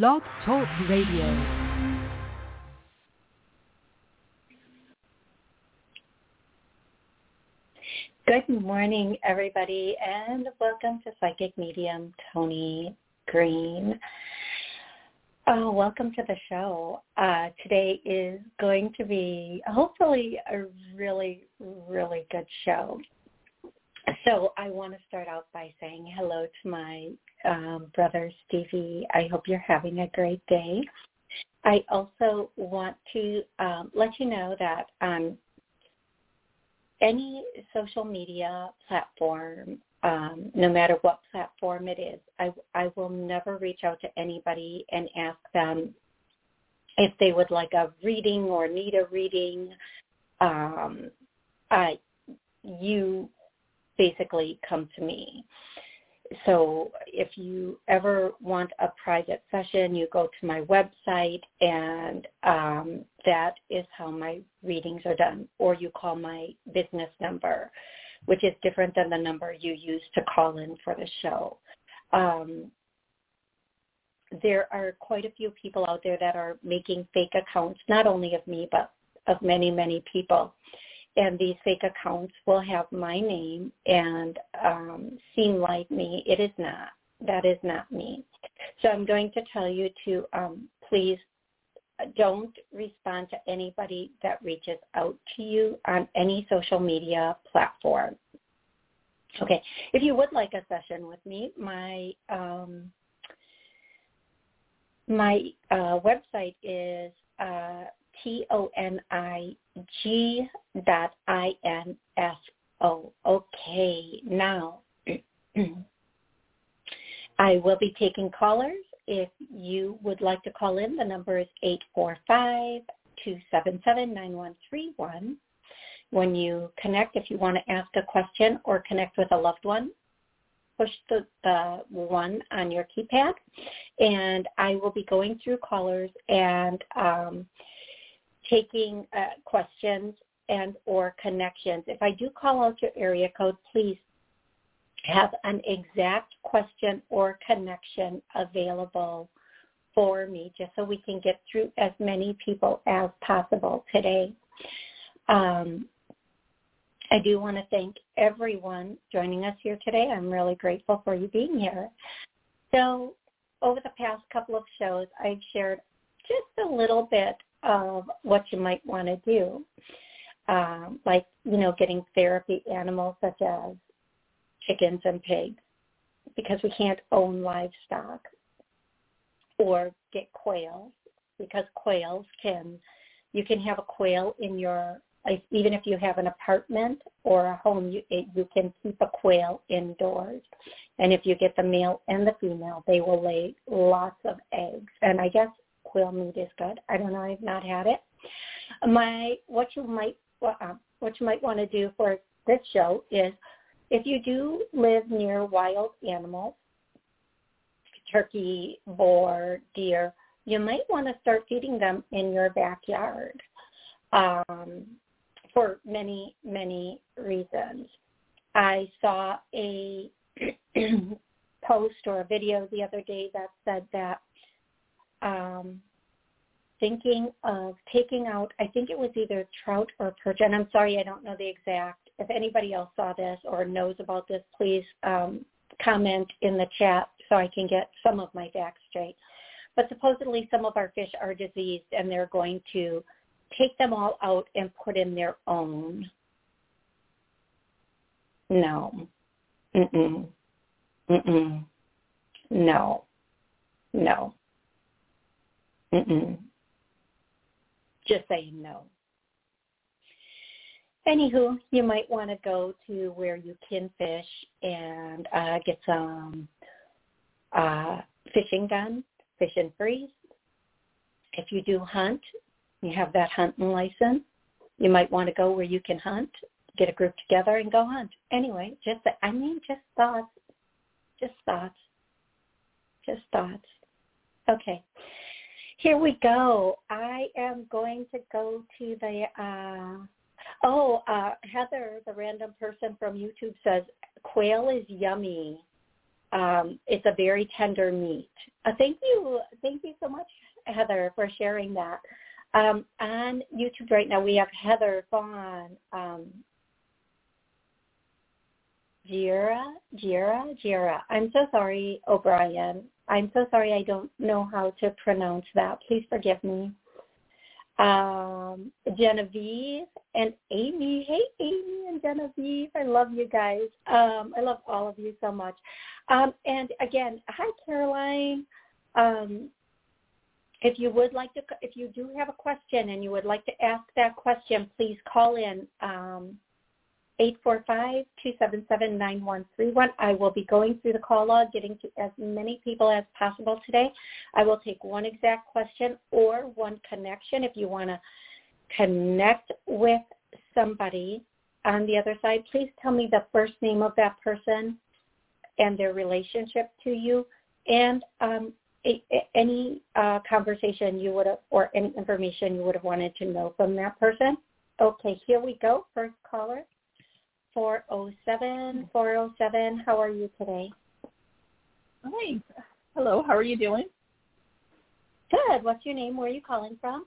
Blog Talk Radio. Good morning, everybody, and welcome to Psychic Medium Toni Greene. Uh, welcome to the show. Uh, today is going to be hopefully a really, really good show. So I want to start out by saying hello to my um, brother Stevie. I hope you're having a great day. I also want to um, let you know that on any social media platform, um, no matter what platform it is, I, I will never reach out to anybody and ask them if they would like a reading or need a reading. Um, I, you basically come to me. So if you ever want a private session, you go to my website and um, that is how my readings are done. Or you call my business number, which is different than the number you use to call in for the show. Um, there are quite a few people out there that are making fake accounts, not only of me, but of many, many people and these fake accounts will have my name and um, seem like me. It is not. That is not me. So I'm going to tell you to um, please don't respond to anybody that reaches out to you on any social media platform. Okay. If you would like a session with me, my um, my uh, website is uh, T O N I G dot I N S O. Okay, now I will be taking callers. If you would like to call in, the number is eight four five two seven seven nine one three one. When you connect, if you want to ask a question or connect with a loved one, push the, the one on your keypad, and I will be going through callers and um, taking uh, questions and or connections. If I do call out your area code, please have an exact question or connection available for me just so we can get through as many people as possible today. Um, I do want to thank everyone joining us here today. I'm really grateful for you being here. So over the past couple of shows, I've shared just a little bit of what you might want to do, um, like you know, getting therapy animals such as chickens and pigs, because we can't own livestock, or get quails because quails can you can have a quail in your even if you have an apartment or a home, you, you can keep a quail indoors. And if you get the male and the female, they will lay lots of eggs. And I guess quail meat is good. I don't know. I've not had it. My what you might uh, what you might want to do for this show is if you do live near wild animals, turkey, boar, deer, you might want to start feeding them in your backyard um, for many, many reasons. I saw a post or a video the other day that said that um, thinking of taking out, I think it was either trout or perch, and I'm sorry, I don't know the exact. If anybody else saw this or knows about this, please um, comment in the chat so I can get some of my facts straight. But supposedly some of our fish are diseased and they're going to take them all out and put in their own. No. Mm-mm. Mm-mm. No. No. Mm-mm. Just saying no. Anywho, you might want to go to where you can fish and uh, get some uh, fishing done, fish and freeze. If you do hunt, you have that hunting license, you might want to go where you can hunt, get a group together and go hunt. Anyway, just I mean, just thoughts, just thoughts, just thoughts. Okay. Here we go. I am going to go to the, uh, oh, uh, Heather, the random person from YouTube says, quail is yummy. um, it's a very tender meat. Uh, thank you, thank you so much, Heather, for sharing that. Um, on YouTube right now, we have Heather Vaughn, um, Jira, Jira, Jira. I'm so sorry, O'Brien. I'm so sorry I don't know how to pronounce that. Please forgive me. Um, Genevieve and Amy. Hey, Amy and Genevieve. I love you guys. Um, I love all of you so much. Um, and again, hi, Caroline. Um, if you would like to, if you do have a question and you would like to ask that question, please call in. Um, 845-277-9131. I will be going through the call log, getting to as many people as possible today. I will take one exact question or one connection if you want to connect with somebody on the other side. Please tell me the first name of that person and their relationship to you and um, a, a, any uh, conversation you would have or any information you would have wanted to know from that person. Okay, here we go. First caller. 407. 407, how are you today? Hi. Hello, how are you doing? Good. What's your name? Where are you calling from?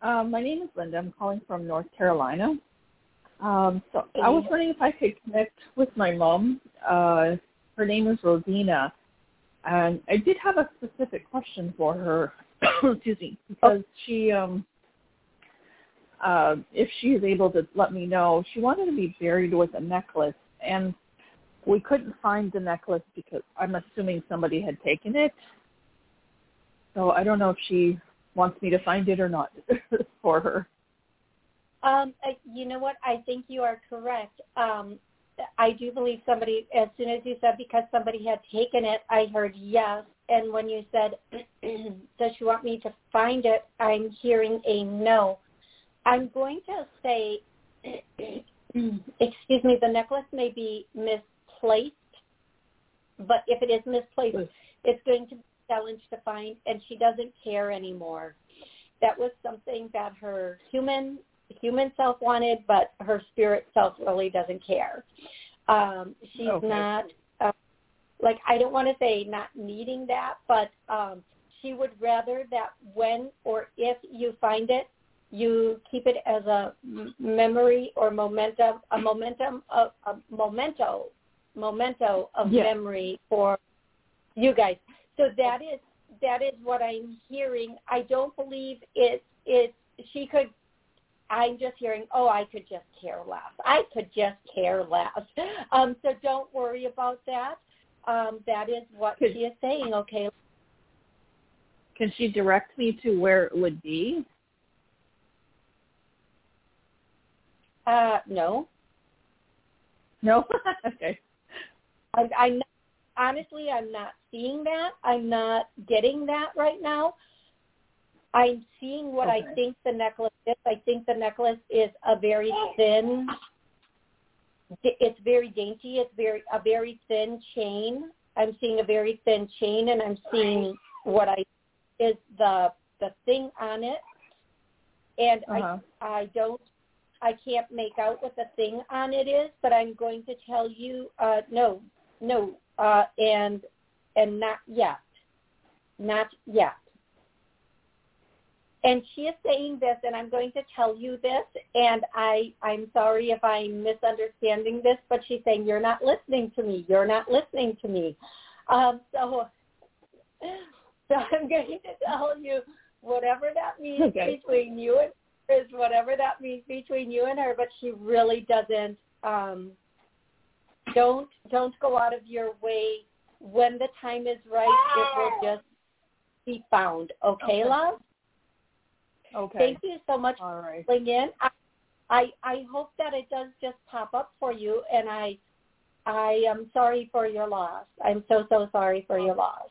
Um, my name is Linda. I'm calling from North Carolina. Um, so I was wondering if I could connect with my mom. Uh, her name is Rosina, and I did have a specific question for her. Excuse me, because oh. she um, uh, if she is able to let me know. She wanted to be buried with a necklace, and we couldn't find the necklace because I'm assuming somebody had taken it. So I don't know if she wants me to find it or not for her. Um, you know what? I think you are correct. Um, I do believe somebody, as soon as you said because somebody had taken it, I heard yes. And when you said, does she want me to find it, I'm hearing a no. I'm going to say, excuse me, the necklace may be misplaced, but if it is misplaced, it's going to be a challenge to find, and she doesn't care anymore. That was something that her human human self wanted, but her spirit self really doesn't care. Um, she's okay. not uh, like I don't want to say not needing that, but um, she would rather that when or if you find it, you keep it as a memory or momentum, a momentum of a memento, memento of memory for you guys. So that is that is what I'm hearing. I don't believe it. It she could. I'm just hearing. Oh, I could just care less. I could just care less. Um, so don't worry about that. Um, that is what she is saying. Okay. Can she direct me to where it would be? Uh, no. No. okay. I, I'm not, honestly, I'm not seeing that. I'm not getting that right now. I'm seeing what okay. I think the necklace is. I think the necklace is a very thin. It's very dainty. It's very a very thin chain. I'm seeing a very thin chain, and I'm seeing what I is the the thing on it, and uh-huh. I I don't I can't make out what the thing on it is, but I'm going to tell you uh, no, no, uh, and and not yet, not yet. And she is saying this, and I'm going to tell you this, and I I'm sorry if I'm misunderstanding this, but she's saying you're not listening to me. You're not listening to me. Um, so so I'm going to tell you whatever that means okay. between you and is whatever that means between you and her, but she really doesn't um don't don't go out of your way when the time is right it will just be found. Okay, okay. love? Okay. Thank you so much All right. for in. I, I I hope that it does just pop up for you and I I am sorry for your loss. I'm so so sorry for your loss.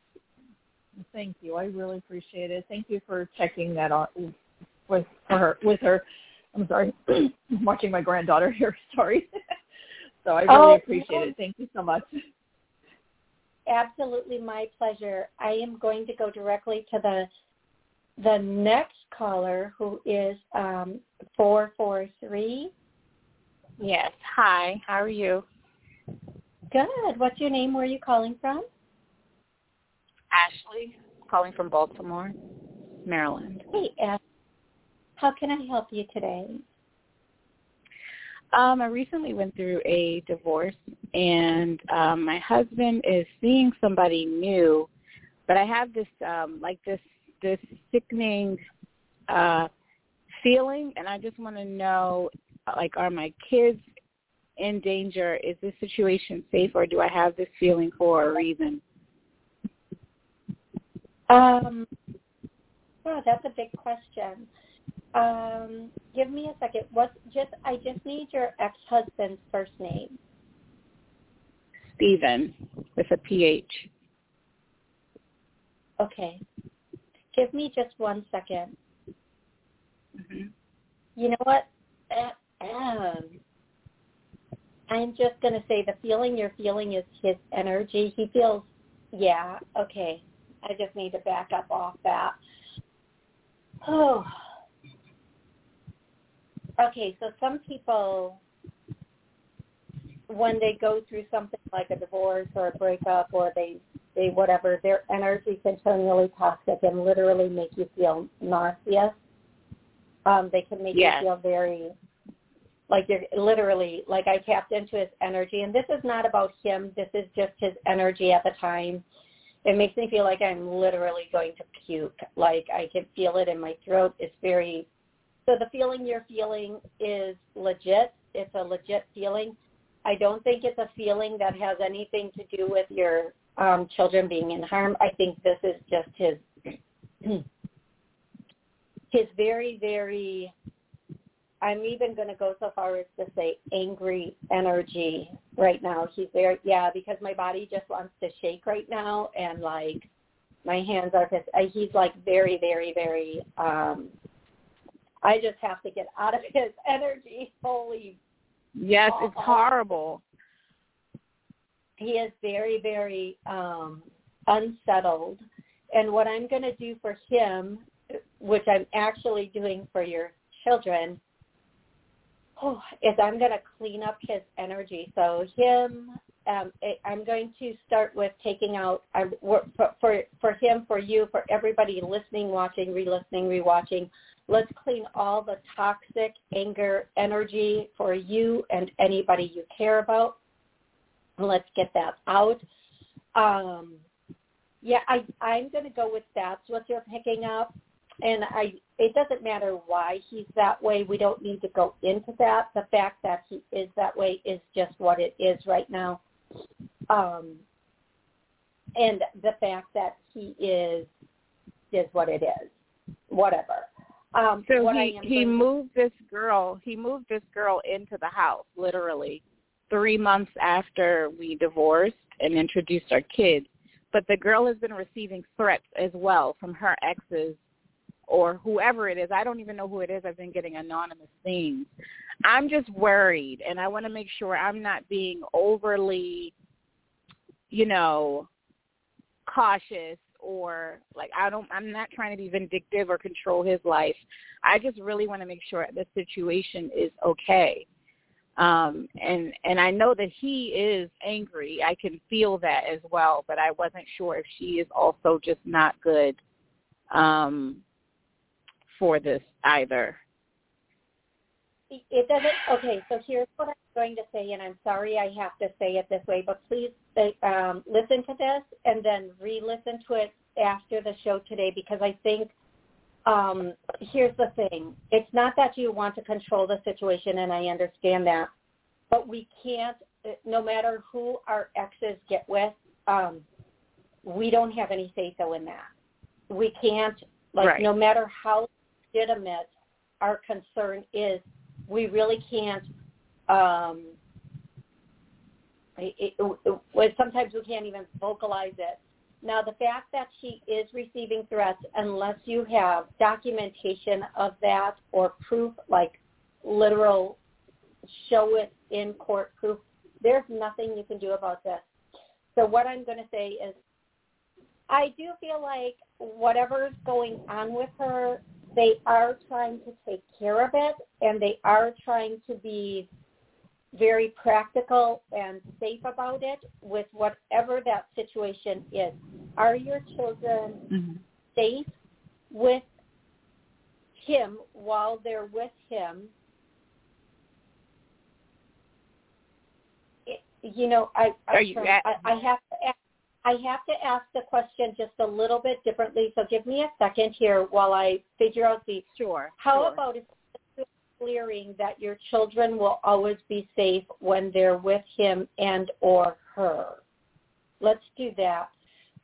Thank you. I really appreciate it. Thank you for checking that on with her with her. I'm sorry, I'm watching my granddaughter here. Sorry. so I really oh, appreciate it. Thank you so much. Absolutely, my pleasure. I am going to go directly to the the next caller, who is um, four four three. Yes. Hi. How are you? Good. What's your name? Where are you calling from? Ashley, calling from Baltimore, Maryland. Hey, Ashley. How can I help you today? Um, I recently went through a divorce, and um, my husband is seeing somebody new, but I have this um, like this this sickening uh, feeling, and I just want to know, like, are my kids in danger? Is this situation safe, or do I have this feeling for a reason? Um, oh, that's a big question. Um, give me a second. What? Just I just need your ex-husband's first name. Stephen, with a PH. Okay. Give me just one second. Mm-hmm. You know what? Um, I'm just going to say the feeling you're feeling is his energy. He feels, yeah, okay. I just need to back up off that. Oh. Okay, so some people, when they go through something like a divorce or a breakup or they, they whatever, their energy can turn really toxic and literally make you feel nauseous. Um, they can make yes. you feel very like you're literally like I tapped into his energy and this is not about him. This is just his energy at the time it makes me feel like I'm literally going to puke. Like I can feel it in my throat. It's very so the feeling you're feeling is legit. It's a legit feeling. I don't think it's a feeling that has anything to do with your um, children being in harm. I think this is just his his very very I'm even going to go so far as to say angry energy right now. He's there, yeah, because my body just wants to shake right now, and like my hands are just. He's like very, very, very. um I just have to get out of his energy. Holy. Yes, it's horrible. He is very, very um unsettled, and what I'm going to do for him, which I'm actually doing for your children oh, is I'm going to clean up his energy. So him, um, I'm going to start with taking out for, for for him, for you, for everybody listening, watching, re-listening, re-watching. Let's clean all the toxic anger energy for you and anybody you care about. Let's get that out. Um, yeah, I, I'm going to go with that's what you're picking up and I it doesn't matter why he's that way. We don't need to go into that. The fact that he is that way is just what it is right now. Um, and the fact that he is is what it is. Whatever. Um, so he he moved this girl. He moved this girl into the house literally three months after we divorced and introduced our kids. But the girl has been receiving threats as well from her exes or whoever it is. I don't even know who it is. I've been getting anonymous things. I'm just worried, and I want to make sure I'm not being overly, you know, cautious or like I don't. I'm not trying to be vindictive or control his life. I just really want to make sure the situation is okay. Um, and and I know that he is angry. I can feel that as well, but I wasn't sure if she is also just not good um for this either. It doesn't. Okay, so here's what I'm going to say, and I'm sorry I have to say it this way, but please um, listen to this and then re-listen to it after the show today because I think um, here's the thing. It's not that you want to control the situation, and I understand that, but we can't. No matter who our exes get with, um, we don't have any say so in that. We can't like right. no matter how legitimate our concern is, we really can't. Um, it, it, it, sometimes we can't even vocalize it. Now, the fact that she is receiving threats, unless you have documentation of that or proof, like literal show it in court proof, there's nothing you can do about this. So what I'm going to say is I do feel like whatever's going on with her they are trying to take care of it and they are trying to be very practical and safe about it with whatever that situation is. Are your children Mm-hmm. safe with him while they're with him? It, you know, I I, at- I I have to ask, I have to ask the question just a little bit differently. So give me a second here while I figure out the Sure. how sure. about if clearing that your children will always be safe when they're with him and or her? Let's do that.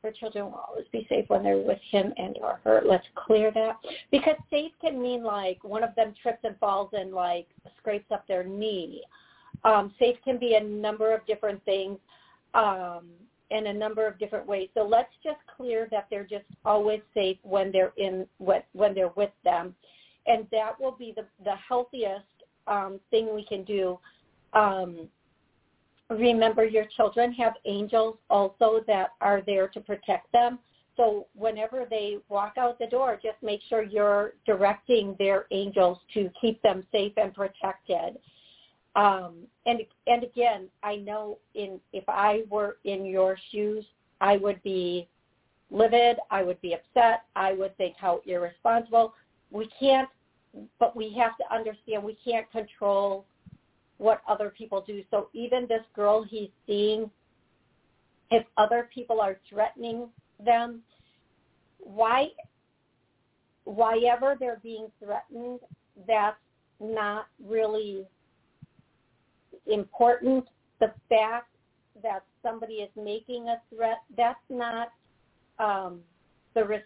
Your children will always be safe when they're with him and or her. Let's clear that. Because safe can mean like one of them trips and falls and like scrapes up their knee. Um, safe can be a number of different things um, in a number of different ways. So let's just clear that they're just always safe when they're in when, when they're with them and that will be the, the healthiest um, thing we can do. Um, remember, your children have angels also that are there to protect them. So whenever they walk out the door, just make sure you're directing their angels to keep them safe and protected. Um, and and again, I know in if I were in your shoes, I would be livid. I would be upset. I would think how irresponsible. We can't but we have to understand we can't control what other people do. So even this girl he's seeing, if other people are threatening them, why, why ever they're being threatened, that's not really important. The fact that somebody is making a threat, that's not um, the risk.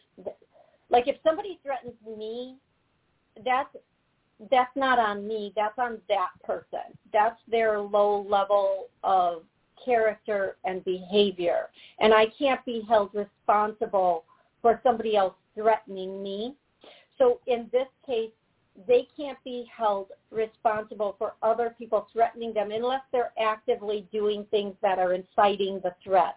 Like if somebody threatens me, that's that's not on me. That's on that person. That's their low level of character and behavior. And I can't be held responsible for somebody else threatening me. So in this case, they can't be held responsible for other people threatening them unless they're actively doing things that are inciting the threat.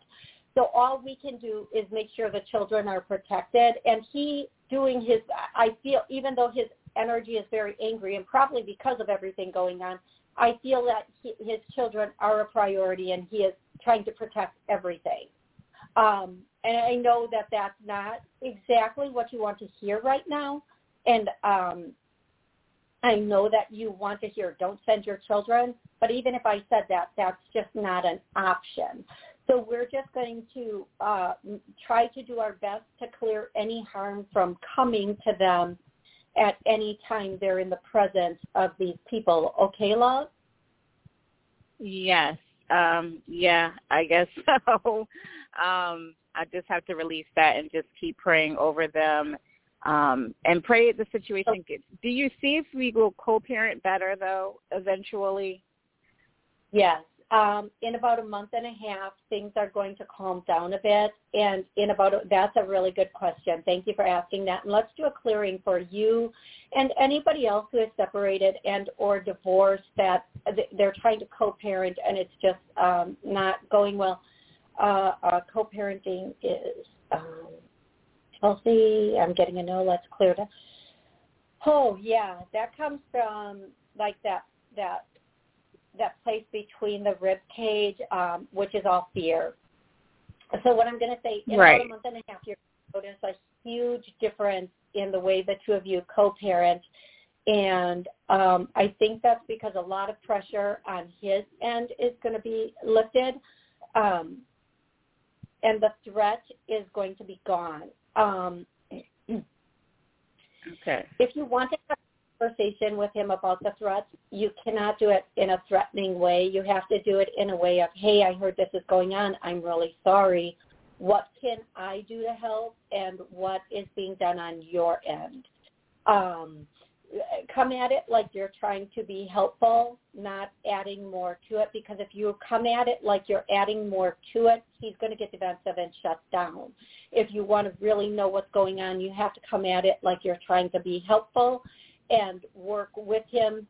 So all we can do is make sure the children are protected. And he doing his, I feel, even though his energy is very angry and probably because of everything going on, I feel that he, his children are a priority and he is trying to protect everything. Um, and I know that that's not exactly what you want to hear right now. And um, I know that you want to hear don't send your children, but even if I said that, that's just not an option. So we're just going to uh, try to do our best to clear any harm from coming to them at any time they're in the presence of these people. Okay, love? Yes. Um, yeah, I guess so. Um, I just have to release that and just keep praying over them um, and pray the situation gets. Do you see if we will co-parent better though eventually? Yes. Um, in about a month and a half, things are going to calm down a bit. And in about a, that's a really good question. Thank you for asking that. And let's do a clearing for you and anybody else who is separated and or divorced that they're trying to co-parent and it's just um, not going well. Uh, uh, co-parenting is um, healthy. I'm getting a no. Let's clear that. Oh yeah, that comes from like that that that place between the rib cage, um, which is all fear. So what I'm going to say, in Right. about a month and a half, you're going to notice a huge difference in the way the two of you co-parent. And um, I think that's because a lot of pressure on his end is going to be lifted. Um, and the threat is going to be gone. Um, Okay. if you want to have conversation with him about the threats, you cannot do it in a threatening way. You have to do it in a way of, hey, I heard this is going on. I'm really sorry. What can I do to help? And what is being done on your end? Um, come at it like you're trying to be helpful, not adding more to it. Because if you come at it like you're adding more to it, he's going to get defensive and shut down. If you want to really know what's going on, you have to come at it like you're trying to be helpful and work with him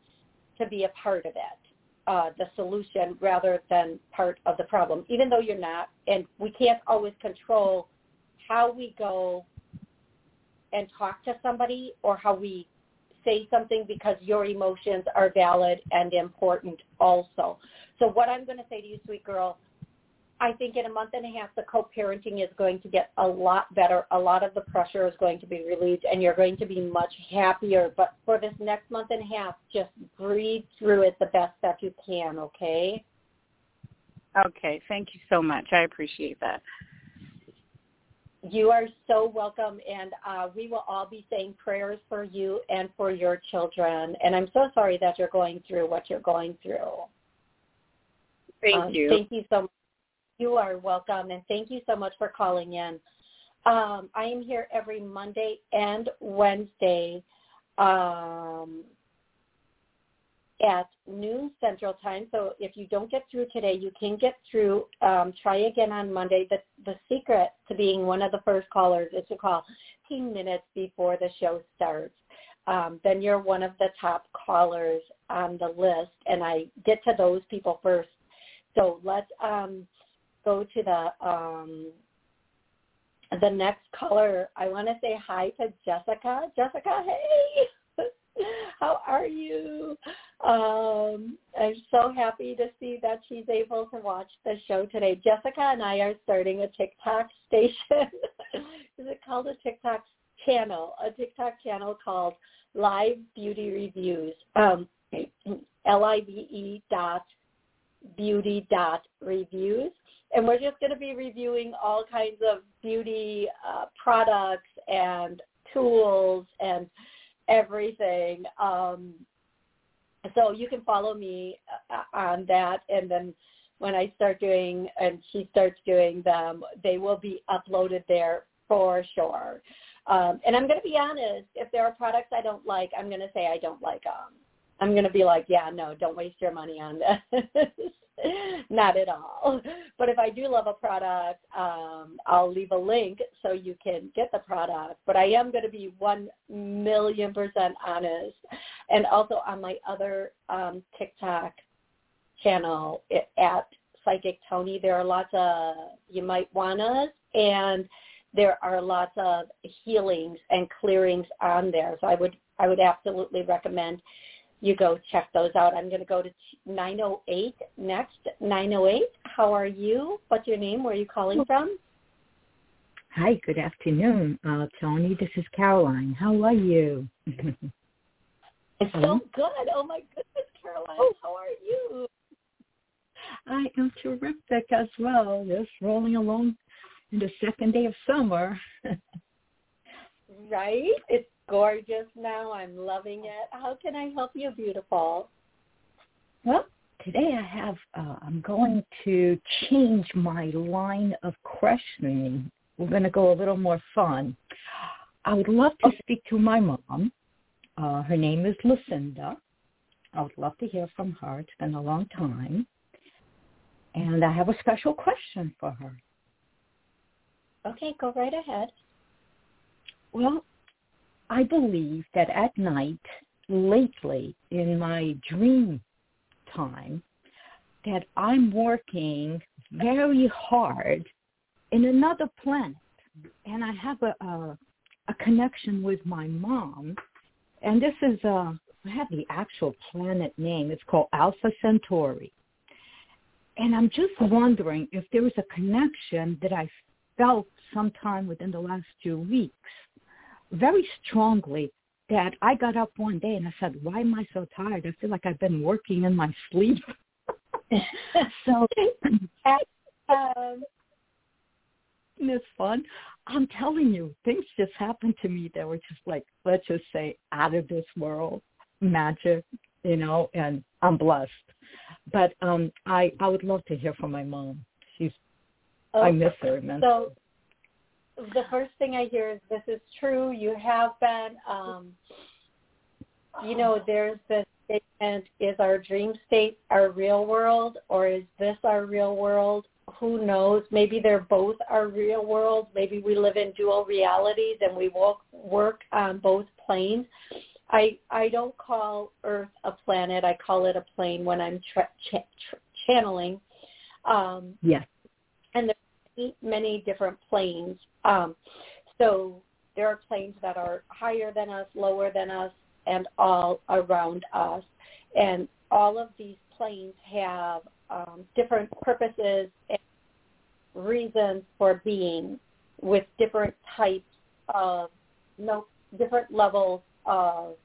to be a part of it, uh, the solution rather than part of the problem, even though you're not. And we can't always control how we go and talk to somebody or how we say something because your emotions are valid and important also. So what I'm going to say to you, sweet girl, I think in a month and a half, the co-parenting is going to get a lot better. A lot of the pressure is going to be relieved, and you're going to be much happier. But for this next month and a half, just breathe through it the best that you can, okay? Okay. Thank you so much. I appreciate that. You are so welcome, and uh, we will all be saying prayers for you and for your children. And I'm so sorry that you're going through what you're going through. Thank um, you. Thank you so much. You are welcome, and thank you so much for calling in. Um, I am here every Monday and Wednesday um, at noon Central Time. So if you don't get through today, you can get through. Um, try again on Monday. The, the secret to being one of the first callers is to call 15 minutes before the show starts. Um, then you're one of the top callers on the list, and I get to those people first. So let's um, go to the um, the next caller. I want to say hi to Jessica. Jessica, hey, how are you? Um, I'm so happy to see that she's able to watch the show today. Jessica and I are starting a TikTok station. Is it called a TikTok channel? A TikTok channel called Live Beauty Reviews. Um, L-I-V-E dot beauty dot reviews and we're just going to be reviewing all kinds of beauty uh, products and tools and everything. Um, so you can follow me uh, on that, and then when I start doing and she starts doing them, they will be uploaded there for sure. Um, and I'm going to be honest, if there are products I don't like, I'm going to say I don't like them. I'm going to be like, yeah, no, don't waste your money on this. Not at all. But if I do love a product, um, I'll leave a link so you can get the product. But I am going to be one million percent honest. And also on my other um, TikTok channel at Psychic Toni, there are lots of you might wanna and there are lots of healings and clearings on there. So I would I would absolutely recommend you go check those out. I'm going to go to 908 next. 908, how are you? What's your name? Where are you calling from? Hi, good afternoon, uh, Toni. This is Caroline. How are you? it's so good. Oh my goodness, Caroline. Oh. How are you? I am terrific as well. Just rolling along in the second day of summer. right? It's gorgeous now. I'm loving it. How can I help you, beautiful? Well, today I have, uh, I'm going to change my line of questioning. We're going to go a little more fun. I would love to speak to my mom. Uh, her name is Lucinda. I would love to hear from her. It's been a long time. And I have a special question for her. Okay, go right ahead. Well, I believe that at night, lately in my dream time, that I'm working very hard in another planet, and I have a a, a connection with my mom, and this is uh, I have the actual planet name. It's called Alpha Centauri. And I'm just wondering if there was a connection that I felt sometime within the last few weeks very strongly that I got up one day and I said, why am I so tired? I feel like I've been working in my sleep. so um, it's fun. I'm telling you, things just happened to me that were just like, let's just say, out of this world, magic, you know, and I'm blessed. But um I I would love to hear from my mom. She's oh, I miss her immensely. So the first thing I hear is this is true. You have been, um, you know, there's this statement, is our dream state our real world or is this our real world? Who knows? Maybe they're both our real world. Maybe we live in dual realities and we work, work on both planes. I I don't call Earth a planet. I call it a plane when I'm tra- channeling. Um, yes. And many different planes um, so there are planes that are higher than us, lower than us, and all around us. And all of these planes have um, different purposes and reasons for being with different types of no different levels of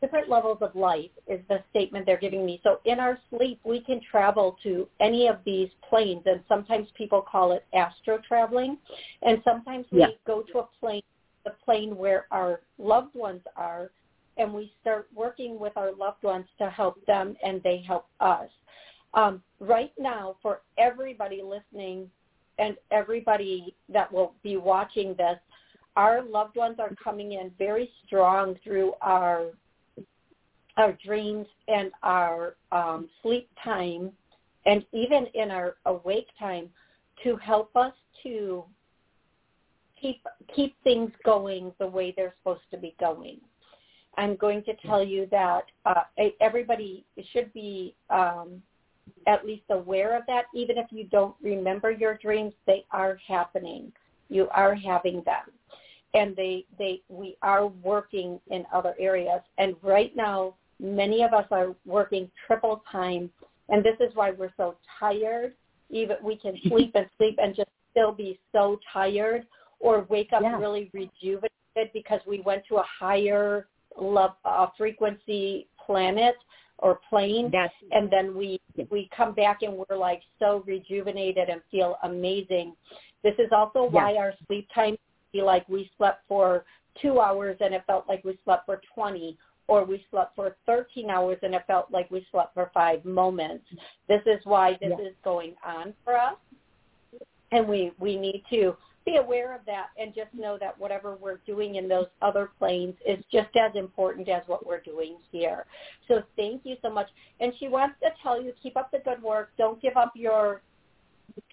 different levels of life is the statement they're giving me. So in our sleep, we can travel to any of these planes, and sometimes people call it astro traveling, and sometimes we Yeah. go to a plane, the plane where our loved ones are, and we start working with our loved ones to help them, and they help us. Um, right now, for everybody listening and everybody that will be watching this, our loved ones are coming in very strong through our our dreams and our um, sleep time and even in our awake time to help us to keep keep things going the way they're supposed to be going. I'm going to tell you that uh, everybody should be um, at least aware of that. Even if you don't remember your dreams, they are happening. You are having them, and they they we are working in other areas. And right now, many of us are working triple time, and this is why we're so tired. Even we can sleep and sleep and just still be so tired, or wake up Yeah. really rejuvenated because we went to a higher love uh, frequency planet or plane That's and then we we come back and we're like so rejuvenated and feel amazing. This is also why our sleep time be like we slept for two hours and it felt like we slept for twenty or we slept for 13 hours and it felt like we slept for five moments. This is why this Yeah. is going on for us. And we, we need to be aware of that and just know that whatever we're doing in those other planes is just as important as what we're doing here. So thank you so much. And she wants to tell you, keep up the good work. Don't give up your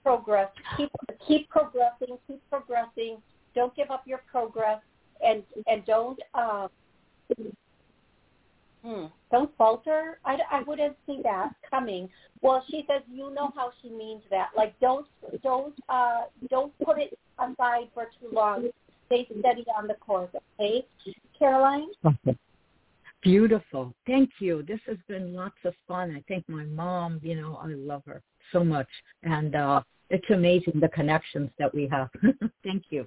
progress. Keep keep progressing. Keep progressing. Don't give up your progress, and and don't um, hmm, don't falter. I, I wouldn't see that coming. Well, she says you know how she means that. Like don't don't uh, don't put it aside for too long. Stay steady on the course. Okay, Caroline. Okay. Beautiful. Thank you. This has been lots of fun. I think my mom, you know, I love her so much. And uh it's amazing the connections that we have. Thank you.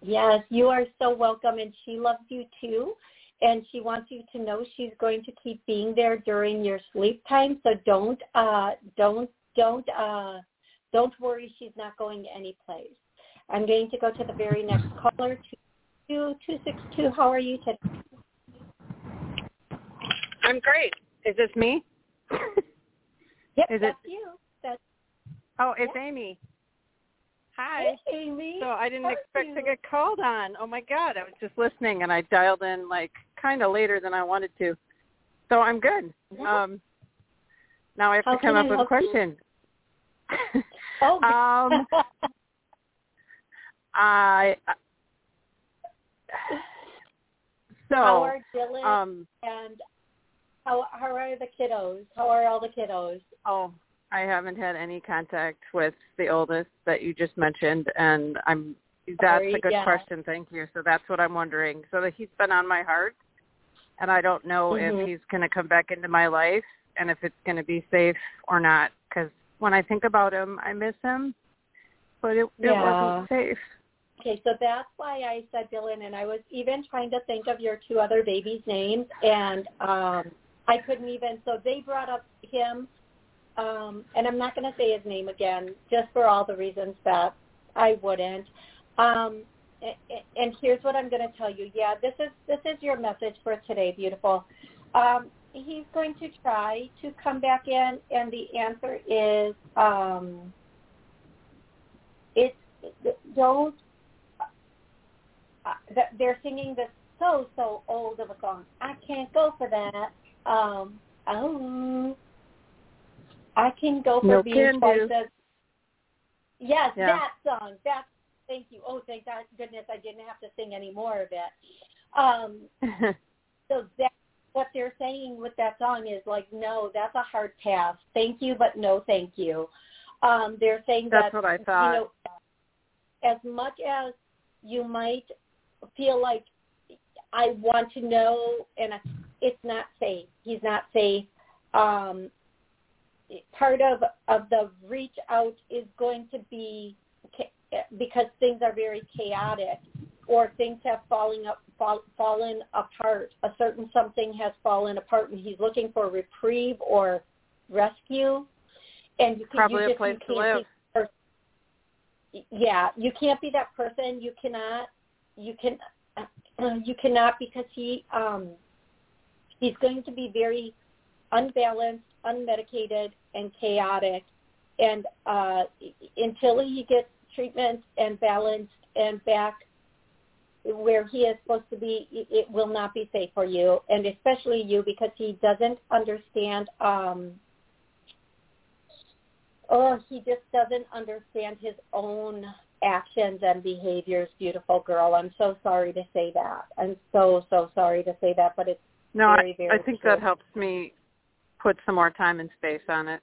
Yes, you are so welcome, and she loves you too. And she wants you to know she's going to keep being there during your sleep time. So don't, uh, don't, don't, uh, don't worry. She's not going any place. I'm going to go to the very next caller, two two six two. How are you today? I'm great. Is this me? Yep, Is it- that's you. That's Oh, it's Amy. Hi. Hey, Amy. So I didn't How expect to get called on. Oh my god, I was just listening and I dialed in like kind of later than I wanted to. So I'm good. Yeah. Um now I have How to come up with help you? questions. Oh, um I so how are Dylan um and how how are the kiddos? How are all the kiddos? Oh, I haven't had any contact with the oldest that you just mentioned, and I'm. That's Sorry, a good yeah. question. Thank you. So that's what I'm wondering. So that he's been on my heart, and I don't know Mhm. if he's going to come back into my life, and if it's going to be safe or not. Because when I think about him, I miss him, but it, it wasn't safe. Okay, so that's why I said Dylan, and I was even trying to think of your two other babies' names, and um, I couldn't even. So they brought up him, um, and I'm not going to say his name again, just for all the reasons that I wouldn't. Um, and here's what I'm going to tell you. Yeah, this is this is your message for today, beautiful. Um, he's going to try to come back in, and the answer is um, it's don't uh, they're singing this so so old of a song. I can't go for that. Um, oh, I can go for No being twice as. Yes, Yeah. that song. That. Thank you. Oh, thank God, goodness, I didn't have to sing any more of it. Um, so that what they're saying with that song is like, no, that's a hard pass. Thank you, but no, thank you. Um, they're saying That's that what I thought. you know, as much as you might feel like I want to know, and it's not safe. He's not safe. Um, part of of the reach out is going to be because things are very chaotic or things have falling up fall, fallen apart. A certain something has fallen apart and he's looking for reprieve or rescue. And you can, probably you just, a place to live. yeah you can't be that person. You cannot you can you cannot because he um he's going to be very unbalanced unmedicated and chaotic and uh until he gets treatment and balanced and back where he is supposed to be it will not be safe for you and especially you because he doesn't understand um oh, he just doesn't understand his own actions and behaviors, beautiful girl. I'm so sorry to say that. I'm so, so sorry to say that, but it's no, very, very I, I think true. that helps me put some more time and space on it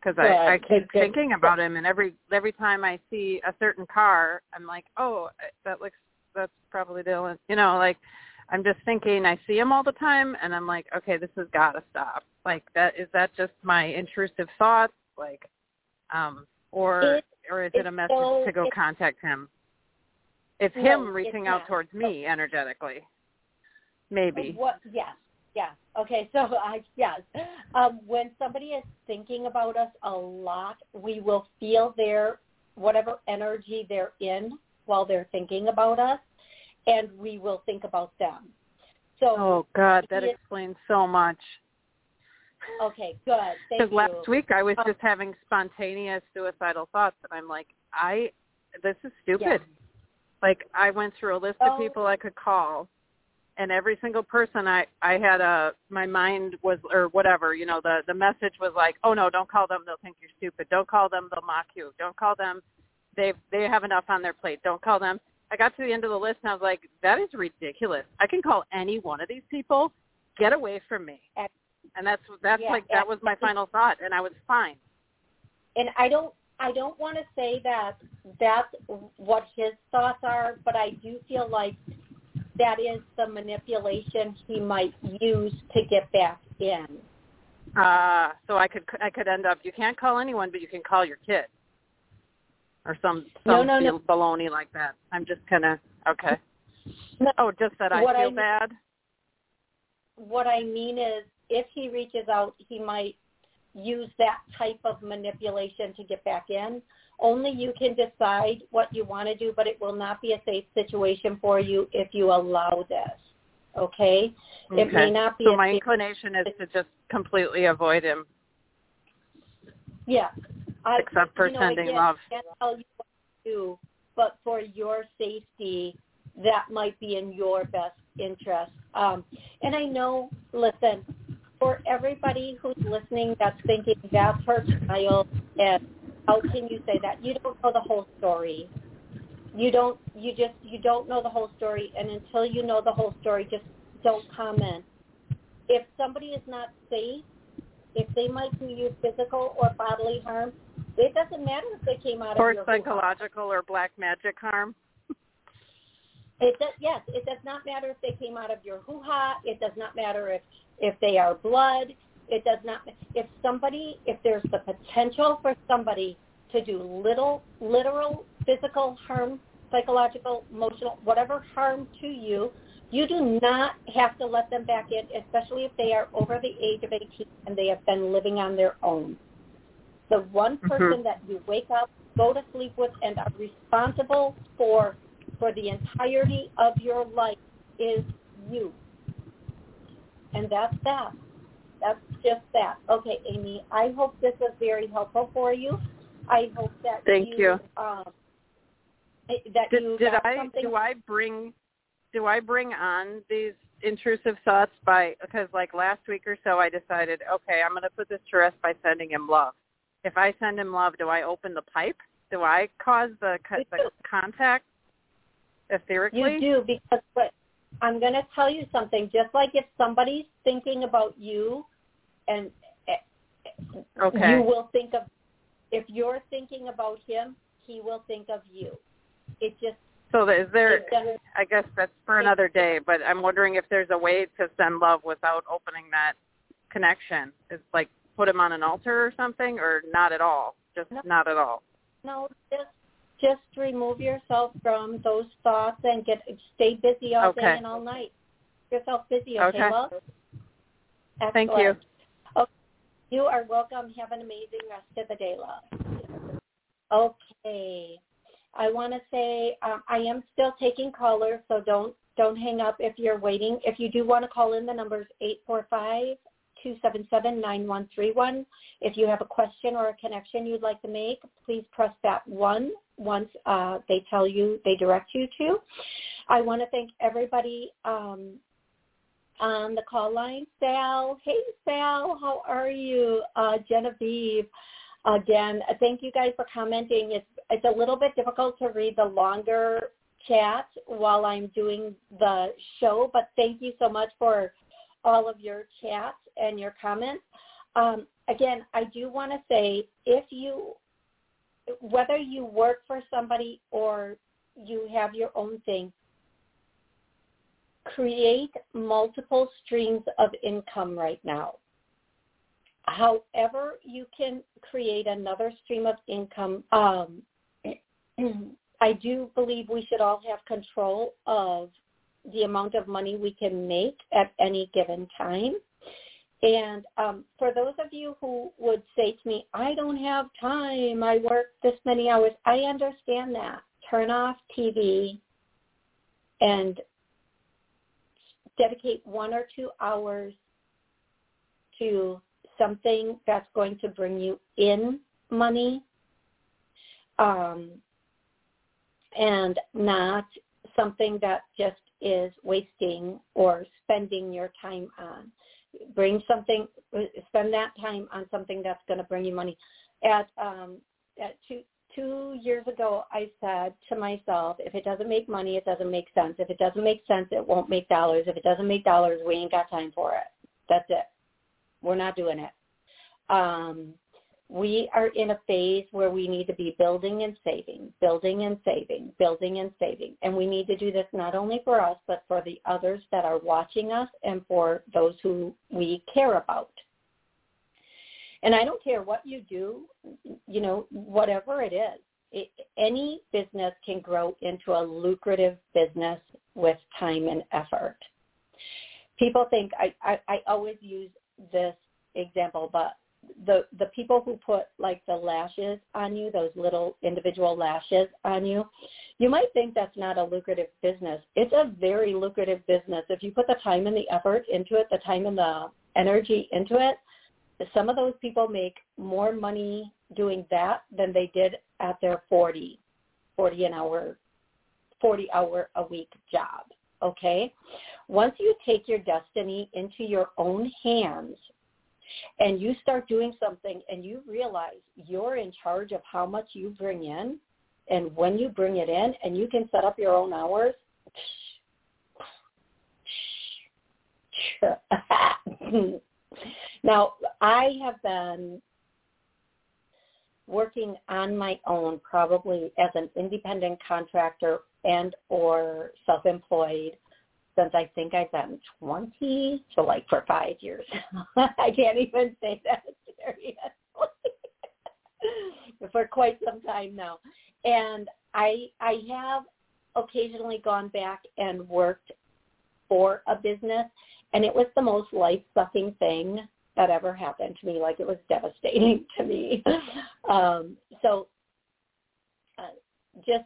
because I, I keep good, thinking about him, and every every time I see a certain car, I'm like, oh, that looks that's probably Dylan. You know, like I'm just thinking I see him all the time and I'm like, okay, this has got to stop. Like that is that just my intrusive thoughts like um or it, or is it a message so, to go contact him? It's no, him reaching it's out towards me energetically. Maybe. What yes. Yes. Okay. So I yes. Um, when somebody is thinking about us a lot, we will feel their whatever energy they're in while they're thinking about us and we will think about them. So Oh God, that it, explains so much. Okay, good. Because last week I was Um, just having spontaneous suicidal thoughts, and I'm like, I, this is stupid. Yeah. Like I went through a list Oh. of people I could call, and every single person I I had a my mind was or whatever you know the the message was like, oh no, don't call them, they'll think you're stupid. Don't call them, they'll mock you. Don't call them, they they have enough on their plate. Don't call them. I got to the end of the list and I was like, that is ridiculous. I can call any one of these people. Get away from me. And that's that's Yeah, like that was my final thought, and I was fine. and I don't I don't want to say that that's what his thoughts are, but I do feel like that is the manipulation he might use to get back in. Uh, so I could I could end up. You can't call anyone, but you can call your kid, or some No, some no, no. baloney like that. I'm just kind of okay. No, Oh, just that I feel I- bad. what I mean is if he reaches out, he might use that type of manipulation to get back in. Only you can decide what you want to do, but it will not be a safe situation for you if you allow this. Okay? It may Okay. not be So my inclination is to just completely avoid him. Yeah. I, Except for you know, sending again, love. I can't tell you what to do, but for your safety, that might be in your best interest. Um, and I know, listen, for everybody who's listening that's thinking that's her child and how can you say that? You don't know the whole story. You don't you just you don't know the whole story and until you know the whole story just don't comment. If somebody is not safe, if they might do you physical or bodily harm, it doesn't matter if they came out Or of your psychological or black magic harm. It does, yes, it does not matter if they came out of your hoo-ha. It does not matter if if they are blood. It does not. If somebody, if there's the potential for somebody to do little, literal, physical harm, psychological, emotional, whatever harm to you, you do not have to let them back in, especially if they are over the age of 18 and they have been living on their own. The one mm-hmm. person that you wake up, go to sleep with, and are responsible for for the entirety of your life is you. And that's that. That's just that. Okay, Amy, I hope this was very helpful for you. I hope that Thank you. Um, that Did, you did I something. do I bring do I bring on these intrusive thoughts by because like last week or so I decided okay I'm going to put this to rest by sending him love. If I send him love, do I open the pipe? Do I cause the, You the contact? Etherically, You do because what I'm going to tell you something. Just like if somebody's thinking about you, and eh, Okay. you will think of. If you're thinking about him, he will think of you. It just So is there? I guess that's for another day. But I'm wondering if there's a way to send love without opening that connection. Is like put him on an altar or something, or not at all? Just no. not at all. No, just just remove yourself from those thoughts and get stay busy all okay. day and all night. Yourself busy, okay, okay. love? Excellent. Thank you. Okay. You are welcome. Have an amazing rest of the day, love. Okay. I want to say um, I am still taking callers, so don't don't hang up if you're waiting. If you do want to call in, the number is eight four five two seven seven nine one three one. If you have a question or a connection you'd like to make, please press that one once uh, they tell you they direct you to. I want to thank everybody um, on the call line. Sal, hey Sal, how are you? Uh, Genevieve, again, thank you guys for commenting. It's it's a little bit difficult to read the longer chat while I'm doing the show, but thank you so much for all of your chats and your comments. Um, again, I do want to say if you, whether you work for somebody or you have your own thing, create multiple streams of income right now. However, you can create another stream of income. Um, I do believe we should all have control of the amount of money we can make at any given time. And um, for those of you who would say to me, I don't have time, I work this many hours, I understand that. Turn off TV and dedicate one or two hours to something that's going to bring you in money um, and not something that just is wasting or spending your time on. Bring something, spend that time on something that's going to bring you money. At, um, at two, two years ago, I said to myself, if it doesn't make money, it doesn't make sense. If it doesn't make sense, it won't make dollars. If it doesn't make dollars, we ain't got time for it. That's it. We're not doing it. Um, we are in a phase where we need to be building and saving, building and saving, building and saving. And we need to do this not only for us, but for the others that are watching us and for those who we care about. And I don't care what you do, you know, whatever it is, it, any business can grow into a lucrative business with time and effort. People think, I, I, I always use this example, but the the people who put like the lashes on you, those little individual lashes on you, you might think that's not a lucrative business. It's a very lucrative business. If you put the time and the effort into it, the time and the energy into it, some of those people make more money doing that than they did at their 40, 40 an hour, 40 hour a week job. Okay? Once you take your destiny into your own hands and you start doing something and you realize you're in charge of how much you bring in and when you bring it in and you can set up your own hours, now I have been working on my own probably as an independent contractor and or self-employed since I think I've been 20, so like for five years. I can't even say that seriously. for quite some time now. And I I have occasionally gone back and worked for a business and it was the most life sucking thing that ever happened to me. Like it was devastating to me. Um, so uh, just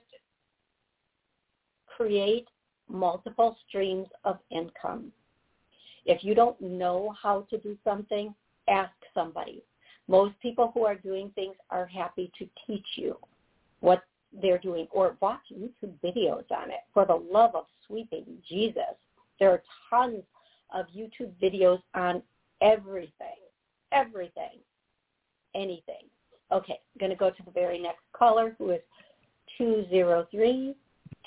create multiple streams of income. If you don't know how to do something, ask somebody. Most people who are doing things are happy to teach you what they're doing or watch YouTube videos on it. For the love of baby Jesus, there are tons of YouTube videos on everything, everything, anything. Okay, going to go to the very next caller who is 203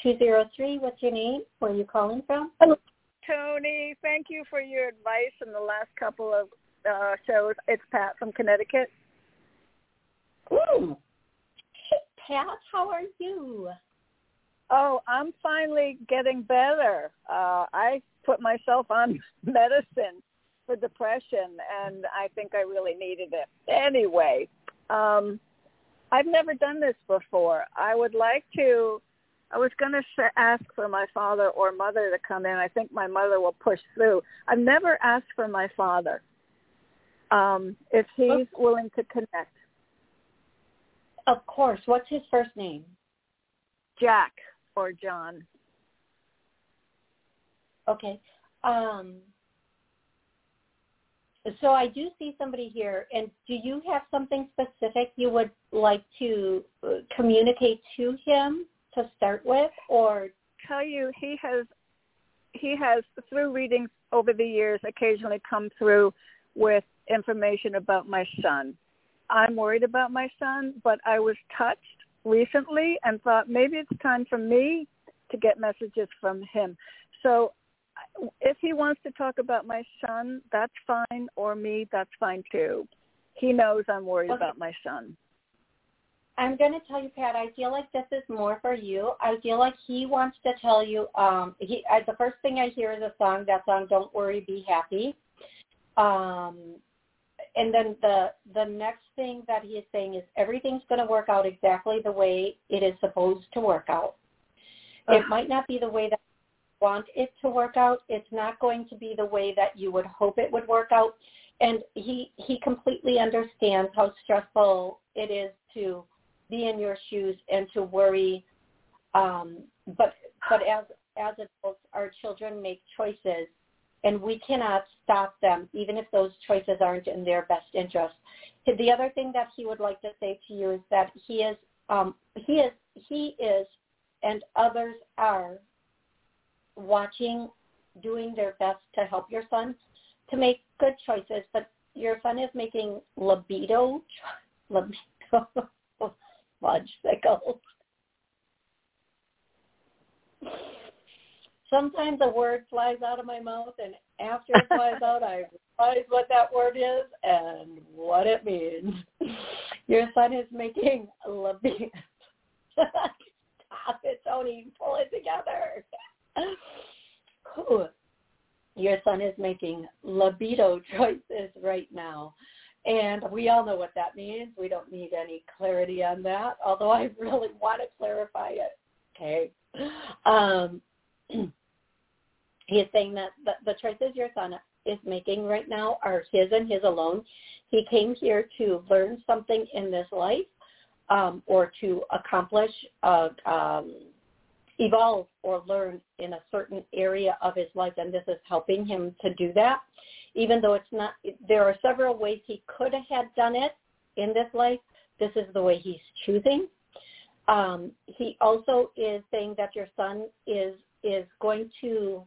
203, what's your name? Where are you calling from? Hello, Toni. Thank you for your advice in the last couple of uh, shows. It's Pat from Connecticut. Ooh. Pat, how are you? Oh, I'm finally getting better. Uh, I put myself on medicine for depression, and I think I really needed it. Anyway, um, I've never done this before. I would like to. I was going to ask for my father or mother to come in. I think my mother will push through. I've never asked for my father. Um, if he's willing to connect. Of course. What's his first name? Jack or John. Okay. Um, so I do see somebody here, and do you have something specific you would like to uh, communicate to him to start with, or tell you he has he has through readings over the years occasionally come through with information about my son. I'm worried about my son, but I was touched recently and thought maybe it's time for me to get messages from him. So if he wants to talk about my son, that's fine, or me, that's fine too. He knows I'm worried okay. about my son. I'm going to tell you, Pat. I feel like this is more for you. I feel like he wants to tell you. Um, he I, the first thing I hear is a song. That song, "Don't Worry, Be Happy." Um, and then the the next thing that he is saying is everything's going to work out exactly the way it is supposed to work out. It might not be the way that you want it to work out. It's not going to be the way that you would hope it would work out. And he he completely understands how stressful it is to be in your shoes and to worry. Um, but but as as adults, our children make choices and we cannot stop them, even if those choices aren't in their best interest. The other thing that he would like to say to you is that he is, um, he is, he is, and others are watching, doing their best to help your son to make good choices, but your son is making libido, libido, sometimes a word flies out of my mouth and after it flies out I realize what that word is and what it means. Your son is making libido. Stop it, Toni. Pull it together. Your son is making libido choices right now. And we all know what that means. We don't need any clarity on that, although I really want to clarify it. Okay. Um, he is saying that the, the choices your son is making right now are his and his alone. He came here to learn something in this life um, or to accomplish, a, um, evolve or learn in a certain area of his life, and this is helping him to do that. Even though it's not, there are several ways he could have done it in this life. This is the way he's choosing. Um, he also is saying that your son is is going to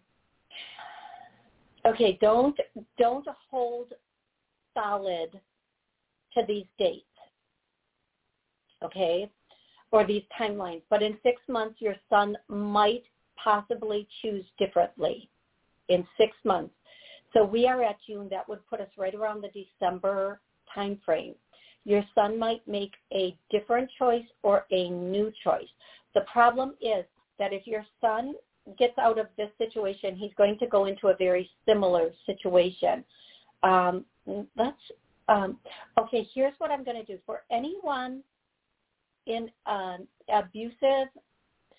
okay, don't don't hold solid to these dates. Okay? Or these timelines. But in six months your son might possibly choose differently in six months. So we are at June. That would put us right around the December time frame. Your son might make a different choice or a new choice. The problem is that if your son gets out of this situation, he's going to go into a very similar situation. Um, let's um, okay. Here's what I'm going to do for anyone in an abusive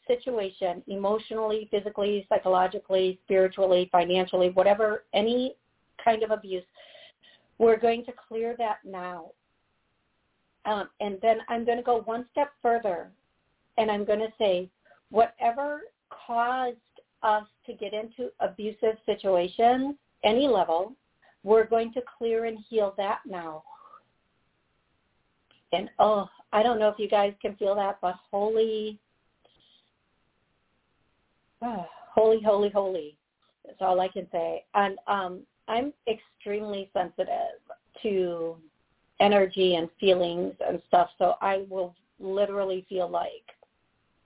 situation, emotionally, physically, psychologically, spiritually, financially, whatever, any kind of abuse, we're going to clear that now. Um, and then I'm going to go one step further, and I'm going to say, whatever caused us to get into abusive situations, any level, we're going to clear and heal that now. And oh, I don't know if you guys can feel that, but holy, oh, holy, holy, holy. That's all I can say. And um, I'm extremely sensitive to energy and feelings and stuff, so I will literally feel like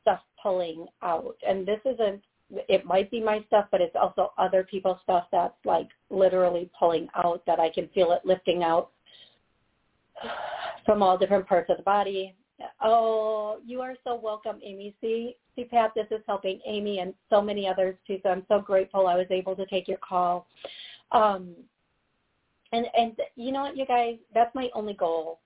stuff pulling out. And this isn't, it might be my stuff, but it's also other people's stuff that's like literally pulling out that I can feel it lifting out from all different parts of the body. Oh, you are so welcome, Amy. See, see, Pat, this is helping Amy and so many others too. So I'm so grateful I was able to take your call. Um, and and you know what, you guys, that's my only goal.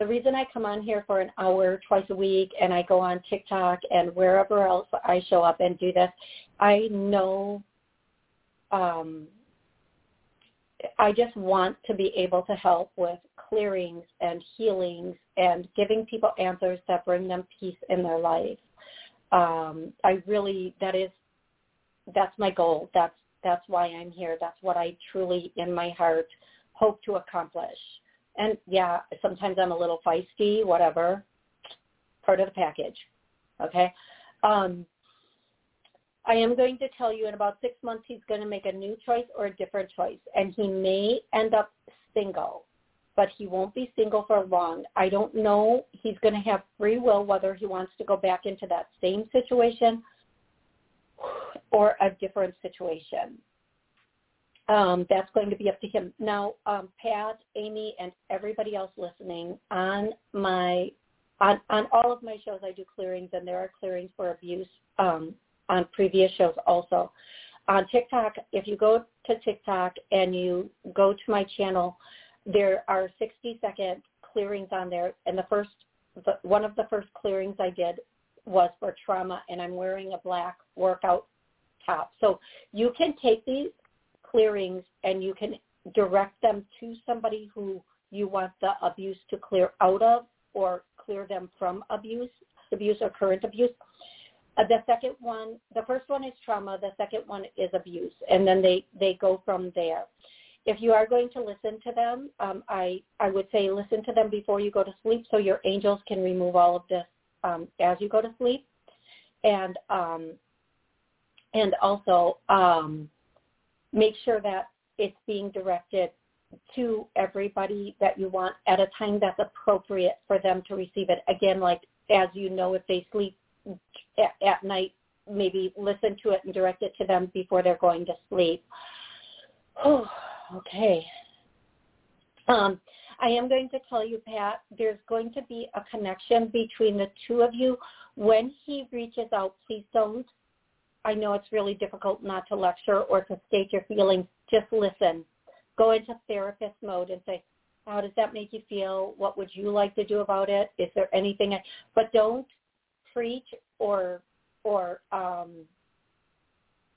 The reason I come on here for an hour twice a week and I go on TikTok and wherever else I show up and do this, I know um, I just want to be able to help with clearings and healings and giving people answers that bring them peace in their life. Um, I really, that is, that's my goal. That's that's why I'm here. That's what I truly, in my heart, hope to accomplish. And yeah, sometimes I'm a little feisty, whatever. Part of the package. Okay. Um, I am going to tell you in about six months he's going to make a new choice or a different choice, and he may end up single, but he won't be single for long. I don't know. He's going to have free will whether he wants to go back into that same situation or a different situation. Um, that's going to be up to him. Now, um, Pat, Amy, and everybody else listening on my on on all of my shows, I do clearings, and there are clearings for abuse um, on previous shows also. On TikTok, if you go to TikTok and you go to my channel, there are 60 second clearings on there, and the first the, one of the first clearings I did was for trauma, and I'm wearing a black workout top. So you can take these clearings and you can direct them to somebody who you want the abuse to clear out of or clear them from abuse, abuse or current abuse. Uh, the second one, the first one is trauma. The second one is abuse, and then they they go from there. If you are going to listen to them, um, I I would say listen to them before you go to sleep, so your angels can remove all of this um, as you go to sleep, and um, and also um, make sure that it's being directed to everybody that you want at a time that's appropriate for them to receive it. Again, like as you know, if they sleep at, at night, maybe listen to it and direct it to them before they're going to sleep. Oh, okay. Um, I am going to tell you, Pat, there's going to be a connection between the two of you. When he reaches out, please don't I know it's really difficult not to lecture or to state your feelings. Just listen. Go into therapist mode and say, how does that make you feel? What would you like to do about it? Is there anything? I, but don't preach or or um,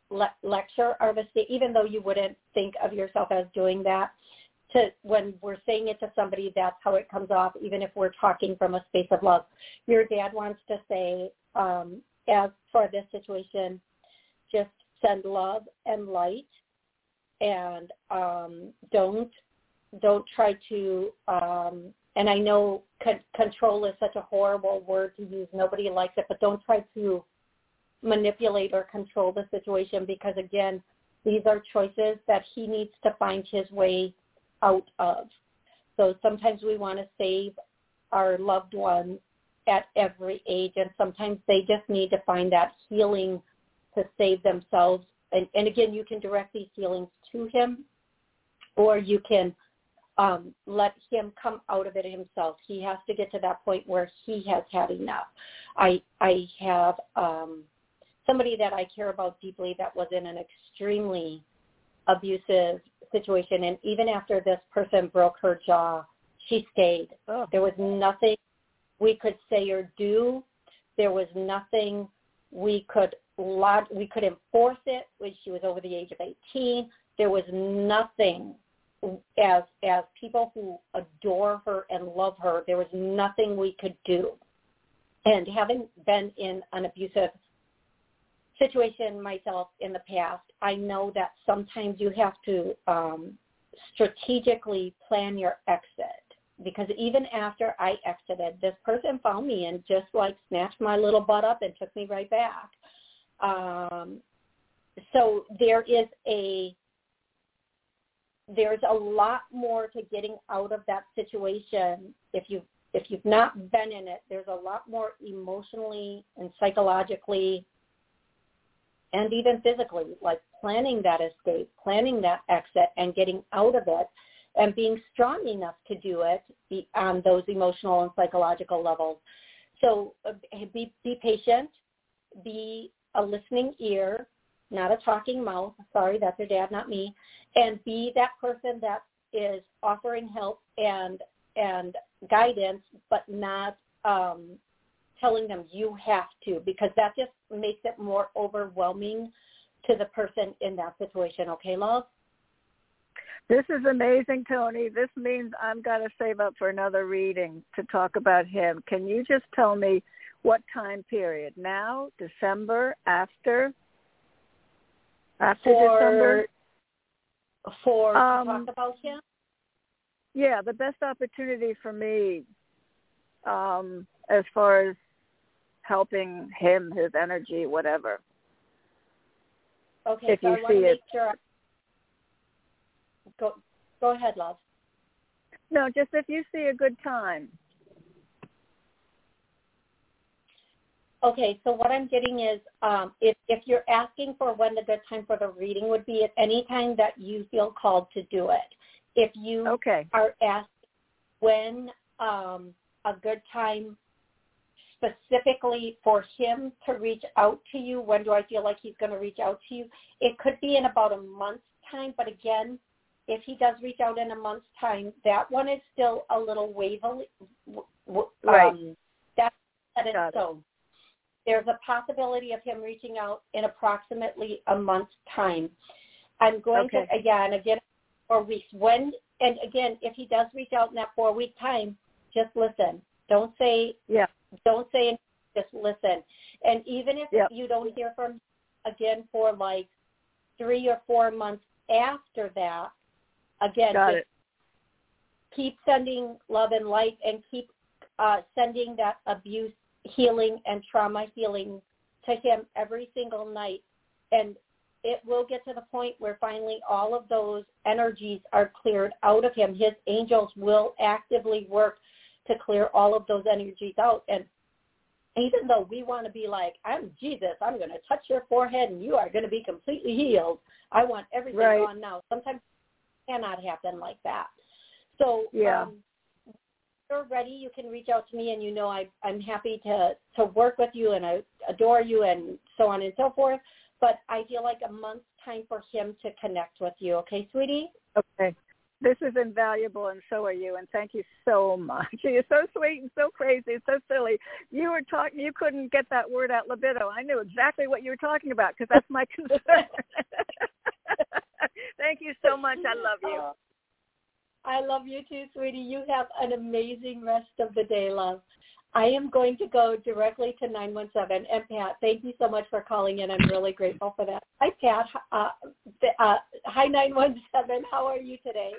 le- lecture or even though you wouldn't think of yourself as doing that. To when we're saying it to somebody, that's how it comes off. Even if we're talking from a space of love, your dad wants to say, um, as for this situation, just send love and light and um, don't don't try to um, and I know con- control is such a horrible word to use. Nobody likes it, but don't try to manipulate or control the situation because again, these are choices that he needs to find his way out of. So sometimes we want to save our loved ones at every age and sometimes they just need to find that healing to save themselves. And, and again, you can direct these feelings to him, or you can um, let him come out of it himself. He has to get to that point where he has had enough. I I have um, somebody that I care about deeply that was in an extremely abusive situation, and even after this person broke her jaw, she stayed. Oh. There was nothing we could say or do. There was nothing we could log- we could enforce it when she was over the age of 18. There was nothing as as people who adore her and love her, there was nothing we could do. And having been in an abusive situation myself in the past, I know that sometimes you have to um, strategically plan your exit because even after I exited, this person found me and just like snatched my little butt up and took me right back. Um, so there is a there's a lot more to getting out of that situation. If you if you've not been in it there's a lot more emotionally and psychologically and even physically like planning that escape planning that exit and getting out of it and being strong enough to do it on those emotional and psychological levels. So uh, be be patient, be a listening ear, not a talking mouth. Sorry, that's your dad, not me. And be that person that is offering help and and guidance, but not um, telling them you have to, because that just makes it more overwhelming to the person in that situation. Okay, love. This is amazing, Toni. This means I'm going to save up for another reading to talk about him. Can you just tell me what time period? Now, December, after? After for, December? For Um, talk about him? Yeah, the best opportunity for me um, as far as helping him, his energy, whatever. Okay, if so you I see it. sure. Go, go ahead, love. No, just if you see a good time. Okay, so what I'm getting is um, if, if you're asking for when the good time for the reading would be at any time that you feel called to do it. If you Okay. are asked when um, a good time specifically for him to reach out to you, when do I feel like he's going to reach out to you? It could be in about a month's time, but again, if he does reach out in a month's time, that one is still a little wavery. w- w- Right. Um, that's set in stone. There's a possibility of him reaching out in approximately a month's time. I'm going Okay. to again, again, four weeks. When and again, if he does reach out in that four week time, just listen. Don't say Yeah. don't say anything, just listen. And even if Yep. you don't hear from him again for like three or four months after that, again, Got just it. keep sending love and light and keep uh, sending that abuse healing and trauma healing to him every single night. And it will get to the point where finally all of those energies are cleared out of him. His angels will actively work to clear all of those energies out. And even though we want to be like, I'm Jesus, I'm going to touch your forehead and you are going to be completely healed. I want everything Right. gone now. Sometimes it cannot happen like that. So Yeah. um, you're ready, you can reach out to me and you know I, I'm happy to, to work with you and I adore you and so on and so forth. But I feel like a month's time for him to connect with you. Okay, sweetie? Okay. This is invaluable, and so are you. And thank you so much. You're so sweet and so crazy, and so silly. You were talking. You couldn't get that word out, libido. I knew exactly what you were talking about because that's my concern. thank you so much. I love you. I love you too, sweetie. You have an amazing rest of the day, love. I am going to go directly to 917. And Pat, thank you so much for calling in. I'm really grateful for that. Hi, Pat. Uh, uh, hi, 917. How are you today?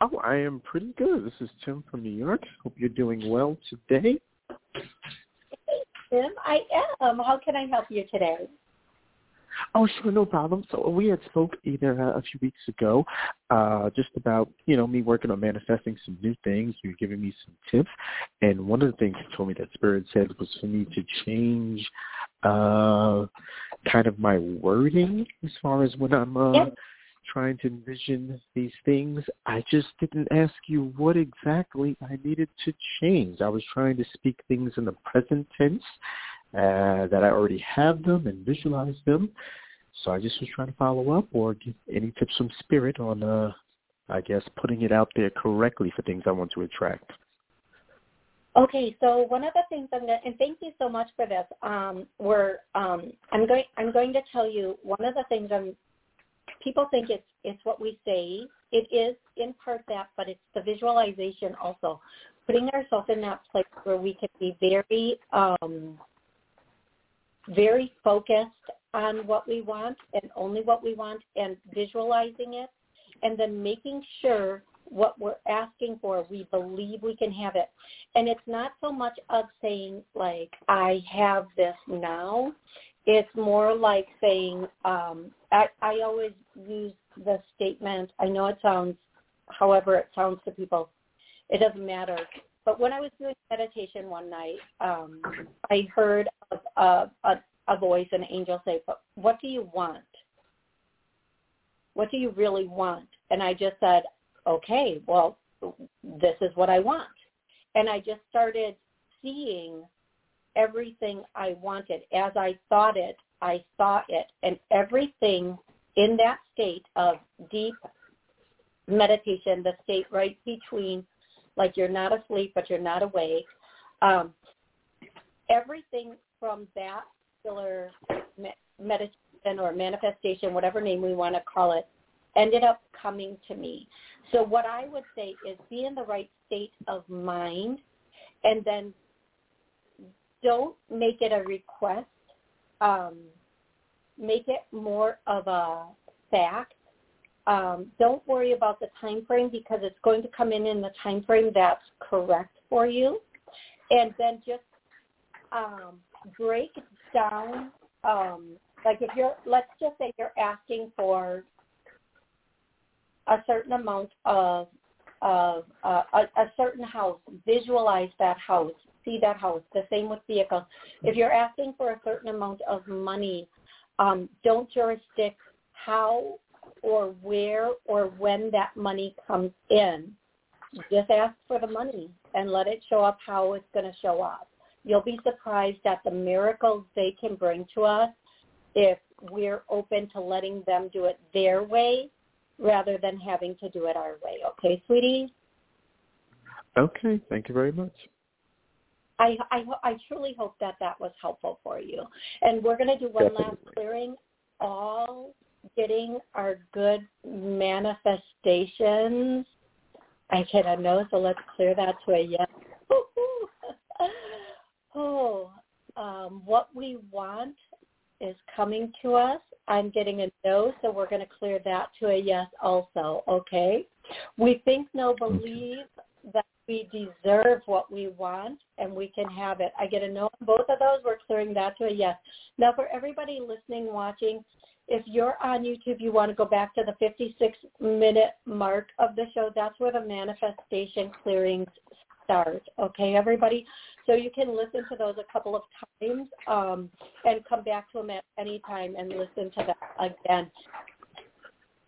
Oh, I am pretty good. This is Tim from New York. Hope you're doing well today. Hey, Tim, I am. How can I help you today? Oh, sure, no problem. So we had spoke either uh, a few weeks ago, uh, just about you know me working on manifesting some new things. You were giving me some tips, and one of the things you told me that Spirit said was for me to change, uh, kind of my wording as far as when I'm uh, Yep. trying to envision these things. I just didn't ask you what exactly I needed to change. I was trying to speak things in the present tense, uh, that I already have them and visualize them. So I just was trying to follow up or get any tips from Spirit on, uh, I guess, putting it out there correctly for things I want to attract. Okay, so one of the things I'm going to, and thank you so much for this. Um, we're, um, I'm going, I'm going to tell you one of the things I'm. People think it's it's what we say. It is in part that, but it's the visualization also, putting ourselves in that place where we can be very, um, very focused on what we want and only what we want, and visualizing it, and then making sure what we're asking for, we believe we can have it. And it's not so much of saying like, I have this now. It's more like saying, um, I, I always use the statement, I know it sounds, however it sounds to people, it doesn't matter. But when I was doing meditation one night, um, I heard a, a, a, a voice, an angel say, but what do you want? What do you really want? And I just said, okay, well, this is what I want. And I just started seeing everything I wanted. As I thought it, I saw it. And everything in that state of deep meditation, the state right between, like you're not asleep, but you're not awake, um, everything from that particular meditation or manifestation, whatever name we want to call it, ended up coming to me. So what I would say is be in the right state of mind and then don't make it a request. Um, make it more of a fact. Um, don't worry about the time frame because it's going to come in in the time frame that's correct for you. And then just um, break down, um, like if you're, let's just say you're asking for a certain amount of of uh, a, a certain house, visualize that house, see that house. The same with vehicles. If you're asking for a certain amount of money, um, don't jurisdict how or where or when that money comes in. Just ask for the money and let it show up how it's going to show up. You'll be surprised at the miracles they can bring to us if we're open to letting them do it their way rather than having to do it our way. Okay, sweetie? Okay, thank you very much. I, I, I truly hope that that was helpful for you. And we're going to do one Definitely. last clearing, all getting our good manifestations. I cannot know, so let's clear that to a yes. oh, um, what we want is coming to us. I'm getting a no, so we're going to clear that to a yes also, okay? We think, no, believe that we deserve what we want and we can have it. I get a no on both of those. We're clearing that to a yes. Now, for everybody listening, watching, if you're on YouTube, you want to go back to the 56 minute mark of the show. That's where the manifestation clearings start. Okay, everybody? So you can listen to those a couple of times um, and come back to them at any time and listen to that again.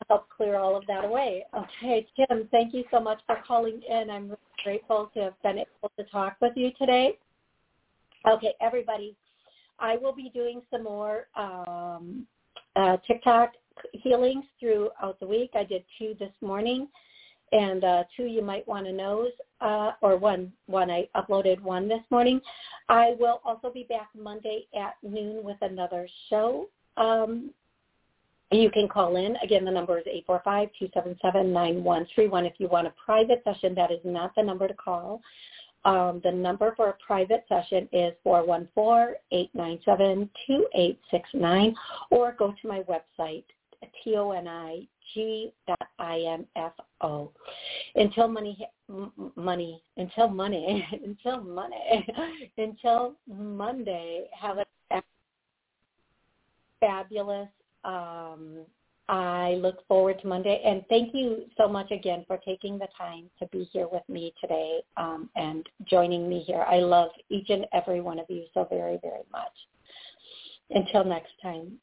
Help clear all of that away. Okay, Tim, thank you so much for calling in. I'm really grateful to have been able to talk with you today. Okay, everybody, I will be doing some more um, uh, TikTok healings throughout the week. I did two this morning and uh, two you might want to know, uh, or one, one I uploaded one this morning. I will also be back Monday at noon with another show. Um, you can call in. Again, the number is 845-277-9131. If you want a private session, that is not the number to call. Um, the number for a private session is 414-897-2869 or go to my website, T-O-N-I-G.I-M-F-O. Until money, money, until money, until money, until Monday, have a fabulous um, I look forward to Monday. And thank you so much again for taking the time to be here with me today um, and joining me here. I love each and every one of you so very, very much. Until next time,